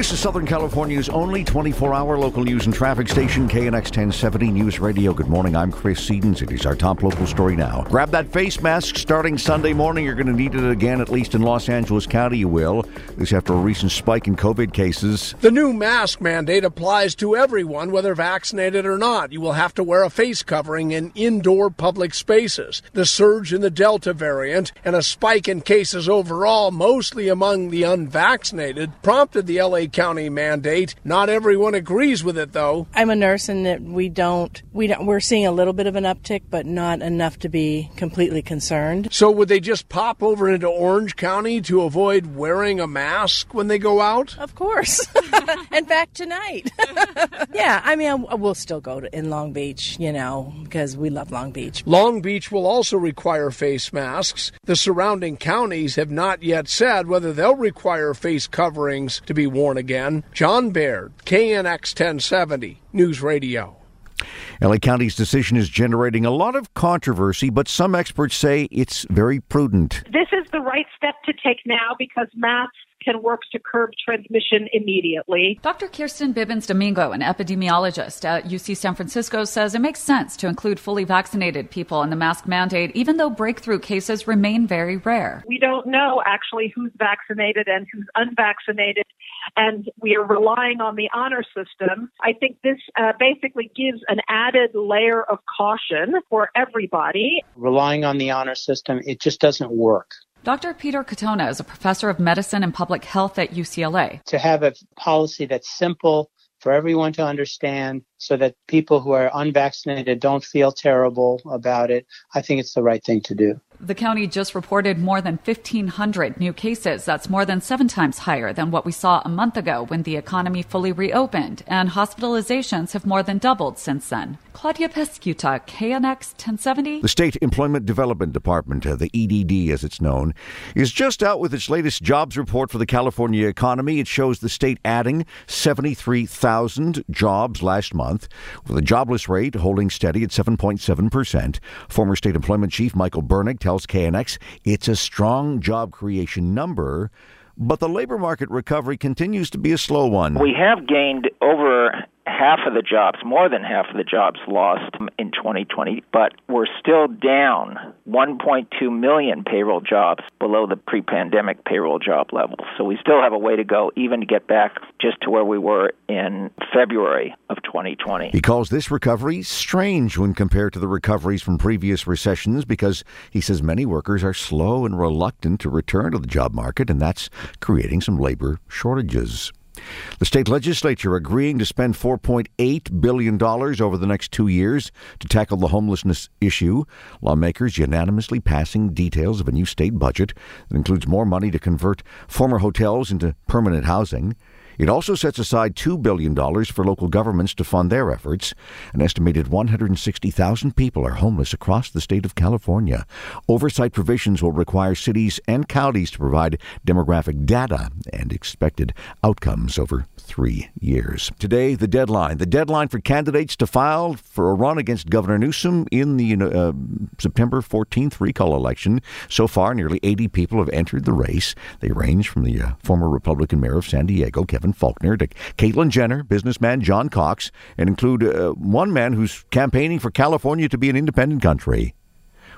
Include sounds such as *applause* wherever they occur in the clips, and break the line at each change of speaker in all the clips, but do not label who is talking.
This is Southern California's only 24 hour local news and traffic station, KNX 1070 News Radio. Good morning, I'm Chris Sedens. It is our top local story now. Grab that face mask starting Sunday morning. You're going to need it again, at least in Los Angeles County, you will. This after a recent spike in COVID cases.
The new mask mandate applies to everyone, whether vaccinated or not. You will have to wear a face covering in indoor public spaces. The surge in the Delta variant and a spike in cases overall, mostly among the unvaccinated, prompted the LA County mandate. Not everyone agrees with it, though.
I'm a nurse, and that we don't we don't we're seeing a little bit of an uptick, but not enough to be completely concerned.
So would they just pop over into Orange County to avoid wearing a mask when they go out?
Of course. *laughs* in fact, tonight. *laughs* yeah, I mean, we'll still go to, in Long Beach, you know, because we love Long Beach.
Long Beach will also require face masks. The surrounding counties have not yet said whether they'll require face coverings to be worn again. John Baird, KNX 1070, News Radio.
LA County's decision is generating a lot of controversy, but some experts say it's very prudent.
This is the right step to take now because masks can work to curb transmission immediately.
Dr. Kirsten Bibbins Domingo, an epidemiologist at UC San Francisco, says it makes sense to include fully vaccinated people in the mask mandate, even though breakthrough cases remain very rare.
We don't know actually who's vaccinated and who's unvaccinated, and we are relying on the honor system. I think this uh, basically gives an added layer of caution for everybody.
Relying on the honor system, it just doesn't work.
Dr. Peter Katona is a professor of medicine and public health at UCLA.
To have a policy that's simple for everyone to understand so that people who are unvaccinated don't feel terrible about it, I think it's the right thing to do.
The county just reported more than 1,500 new cases. That's more than seven times higher than what we saw a month ago when the economy fully reopened, and hospitalizations have more than doubled since then. Claudia Peschiutta, KNX 1070.
The State Employment Development Department, uh, the EDD as it's known, is just out with its latest jobs report for the California economy. It shows the state adding 73,000 jobs last month, with the jobless rate holding steady at 7.7%. Former State Employment Chief Michael Bernick tells KNX it's a strong job creation number, but the labor market recovery continues to be a slow one.
We have gained over half of the jobs, more than half of the jobs lost in 2020, but we're still down 1.2 million payroll jobs below the pre pandemic payroll job levels. So we still have a way to go, even to get back just to where we were in February of 2020.
He calls this recovery strange when compared to the recoveries from previous recessions because he says many workers are slow and reluctant to return to the job market, and that's creating some labor shortages. The state legislature agreeing to spend $4.8 billion over the next two years to tackle the homelessness issue. Lawmakers unanimously passing details of a new state budget that includes more money to convert former hotels into permanent housing. It also sets aside $2 billion for local governments to fund their efforts. An estimated 160,000 people are homeless across the state of California. Oversight provisions will require cities and counties to provide demographic data and expected outcomes over three years. Today, the deadline. The deadline for candidates to file for a run against Governor Newsom in the uh, September 14th recall election. So far, nearly 80 people have entered the race. They range from the uh, former Republican mayor of San Diego, Kevin Faulconer, to Caitlyn Jenner, businessman John Cox, and include uh, one man who's campaigning for California to be an independent country.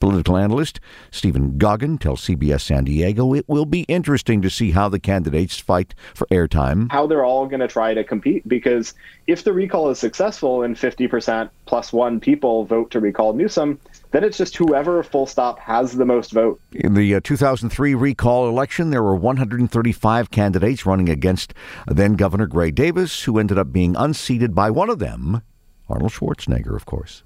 Political analyst Stephen Goggin tells CBS San Diego it will be interesting to see how the candidates fight for airtime.
How they're all going to try to compete because if the recall is successful and 50% plus one people vote to recall Newsom, then it's just whoever, full stop, has the most vote.
In the uh, 2003 recall election, there were 135 candidates running against then Governor Gray Davis, who ended up being unseated by one of them, Arnold Schwarzenegger, of course.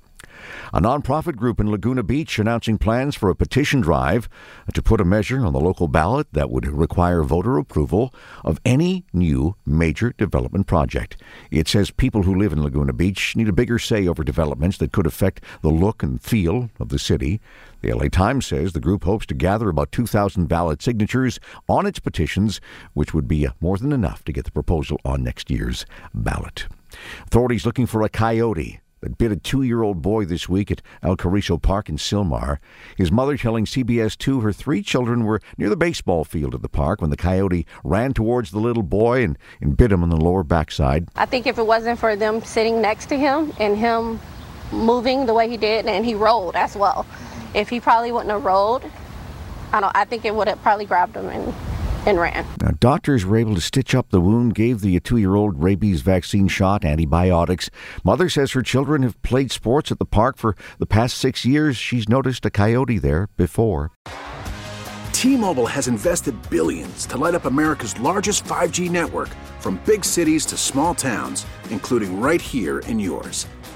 A nonprofit group in Laguna Beach announcing plans for a petition drive to put a measure on the local ballot that would require voter approval of any new major development project. It says people who live in Laguna Beach need a bigger say over developments that could affect the look and feel of the city. The LA Times says the group hopes to gather about 2,000 valid signatures on its petitions, which would be more than enough to get the proposal on next year's ballot. Authorities looking for a coyote that bit a two year old boy this week at El Cariso Park in Sylmar. His mother telling CBS 2 her three children were near the baseball field at the park when the coyote ran towards the little boy and, and bit him on the lower backside.
I think if it wasn't for them sitting next to him and him moving the way he did, and he rolled as well, if he probably wouldn't have rolled, I don't. I think it would have probably grabbed him and and ran.
Now, doctors were able to stitch up the wound, gave the two year old rabies vaccine shot, antibiotics. Mother says her children have played sports at the park for the past six years. She's noticed a coyote there before.
T-Mobile has invested billions to light up America's largest 5G network from big cities to small towns, including right here in yours.